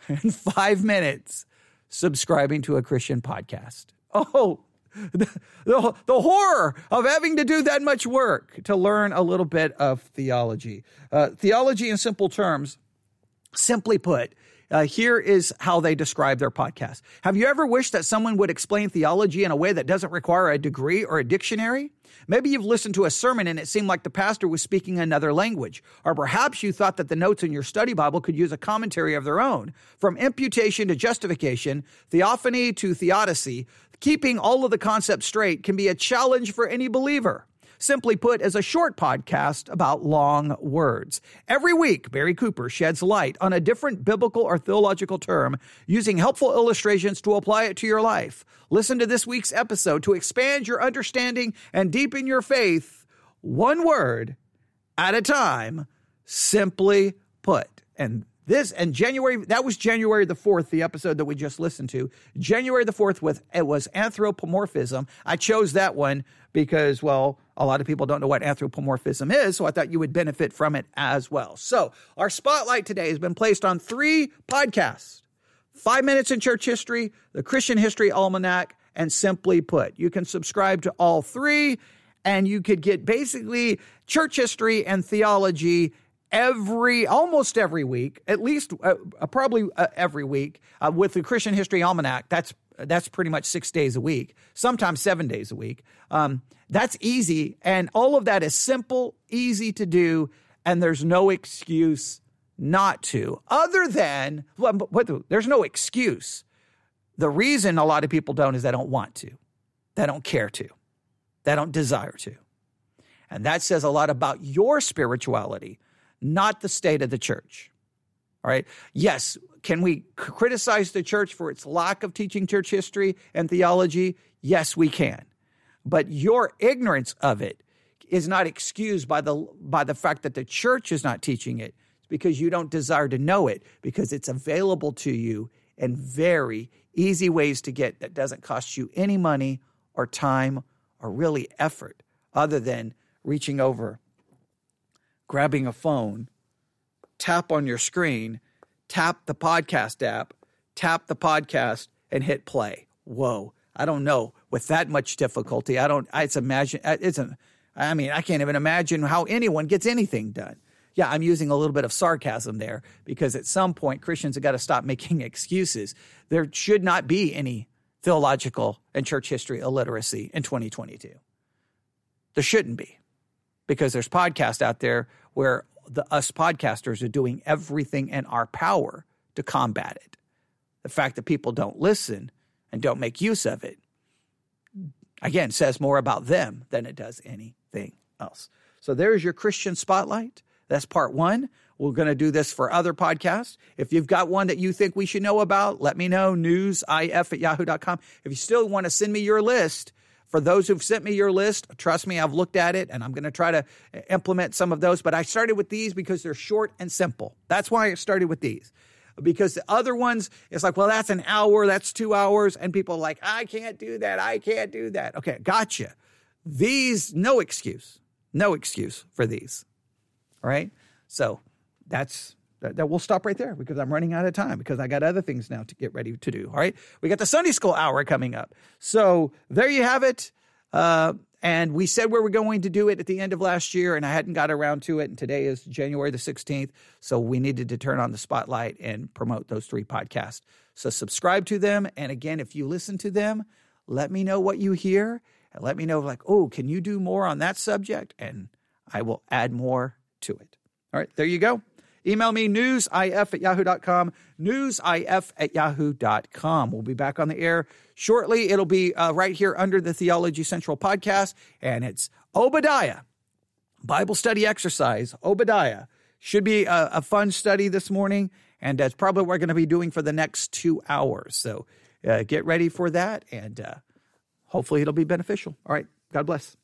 in five minutes subscribing to a Christian podcast. Oh, *laughs* the, the, the, horror of having to do that much work to learn a little bit of theology. Uh, theology in simple terms, simply put, uh, here is how they describe their podcast. Have you ever wished that someone would explain theology in a way that doesn't require a degree or a dictionary? Maybe you've listened to a sermon and it seemed like the pastor was speaking another language. Or perhaps you thought that the notes in your study Bible could use a commentary of their own. From imputation to justification, theophany to theodicy, keeping all of the concepts straight can be a challenge for any believer simply put, as a short podcast about long words. Every week, Barry Cooper sheds light on a different biblical or theological term using helpful illustrations to apply it to your life. Listen to this week's episode to expand your understanding and deepen your faith, one word at a time, simply put. And this and January that was January the 4th the episode that we just listened to. January the 4th with it was anthropomorphism. I chose that one because well, a lot of people don't know what anthropomorphism is, so I thought you would benefit from it as well. So, our spotlight today has been placed on three podcasts. 5 minutes in church history, the Christian History Almanac, and simply put. You can subscribe to all three and you could get basically church history and theology every almost every week, at least uh, uh, probably uh, every week uh, with the Christian History Almanac. That's that's pretty much six days a week, sometimes seven days a week. Um, that's easy, and all of that is simple, easy to do, and there's no excuse not to, other than what, there's no excuse. The reason a lot of people don't is they don't want to, they don't care to, they don't desire to. And that says a lot about your spirituality, not the state of the church. All right. Yes. Can we criticize the church for its lack of teaching church history and theology? Yes, we can. But your ignorance of it is not excused by the by the fact that the church is not teaching it. Because you don't desire to know it because it's available to you in very easy ways to get that doesn't cost you any money or time or really effort other than reaching over, grabbing a phone, tap on your screen, tap the podcast app, tap the podcast and hit play. Whoa. I don't know with that much difficulty. I don't, it's imagine, it's a, I mean, I can't even imagine how anyone gets anything done. Yeah, I'm using a little bit of sarcasm there because at some point Christians have got to stop making *laughs* excuses. There should not be any theological and church history illiteracy in 2022. There shouldn't be because there's podcasts out there where the us podcasters are doing everything in our power to combat it. The fact that people don't listen and don't make use of it again says more about them than it does anything else. So there's your Christian spotlight. That's part one. We're going to do this for other podcasts. If you've got one that you think we should know about, let me know. Newsif at yahoo.com. If you still want to send me your list, for those who've sent me your list, trust me, I've looked at it and I'm going to try to eh, implement some of those. But I started with these because they're short and simple. That's why I started with these. Because the other ones, it's like, well, that's an hour, that's two hours. And people are like, I can't do that. I can't do that. Okay, gotcha. These, no excuse. No excuse for these. All right. So that's that, that we'll stop right there because I'm running out of time because I got other things now to get ready to do. All right. We got the Sunday school hour coming up. So there you have it. Uh, and we said we were going to do it at the end of last year, and I hadn't got around to it. And today is January the 16th. So we needed to turn on the spotlight and promote those three podcasts. So subscribe to them. And again, if you listen to them, let me know what you hear and let me know, like, oh, can you do more on that subject? And I will add more to it. All right, there you go. Email me newsif at yahoo.com, newsif at yahoo.com. We'll be back on the air shortly. It'll be uh, right here under the Theology Central podcast, and it's Obadiah, Bible study exercise, Obadiah. Should be a, a fun study this morning, and that's probably what we're going to be doing for the next two hours. So uh, get ready for that, and uh, hopefully it'll be beneficial. All right, God bless.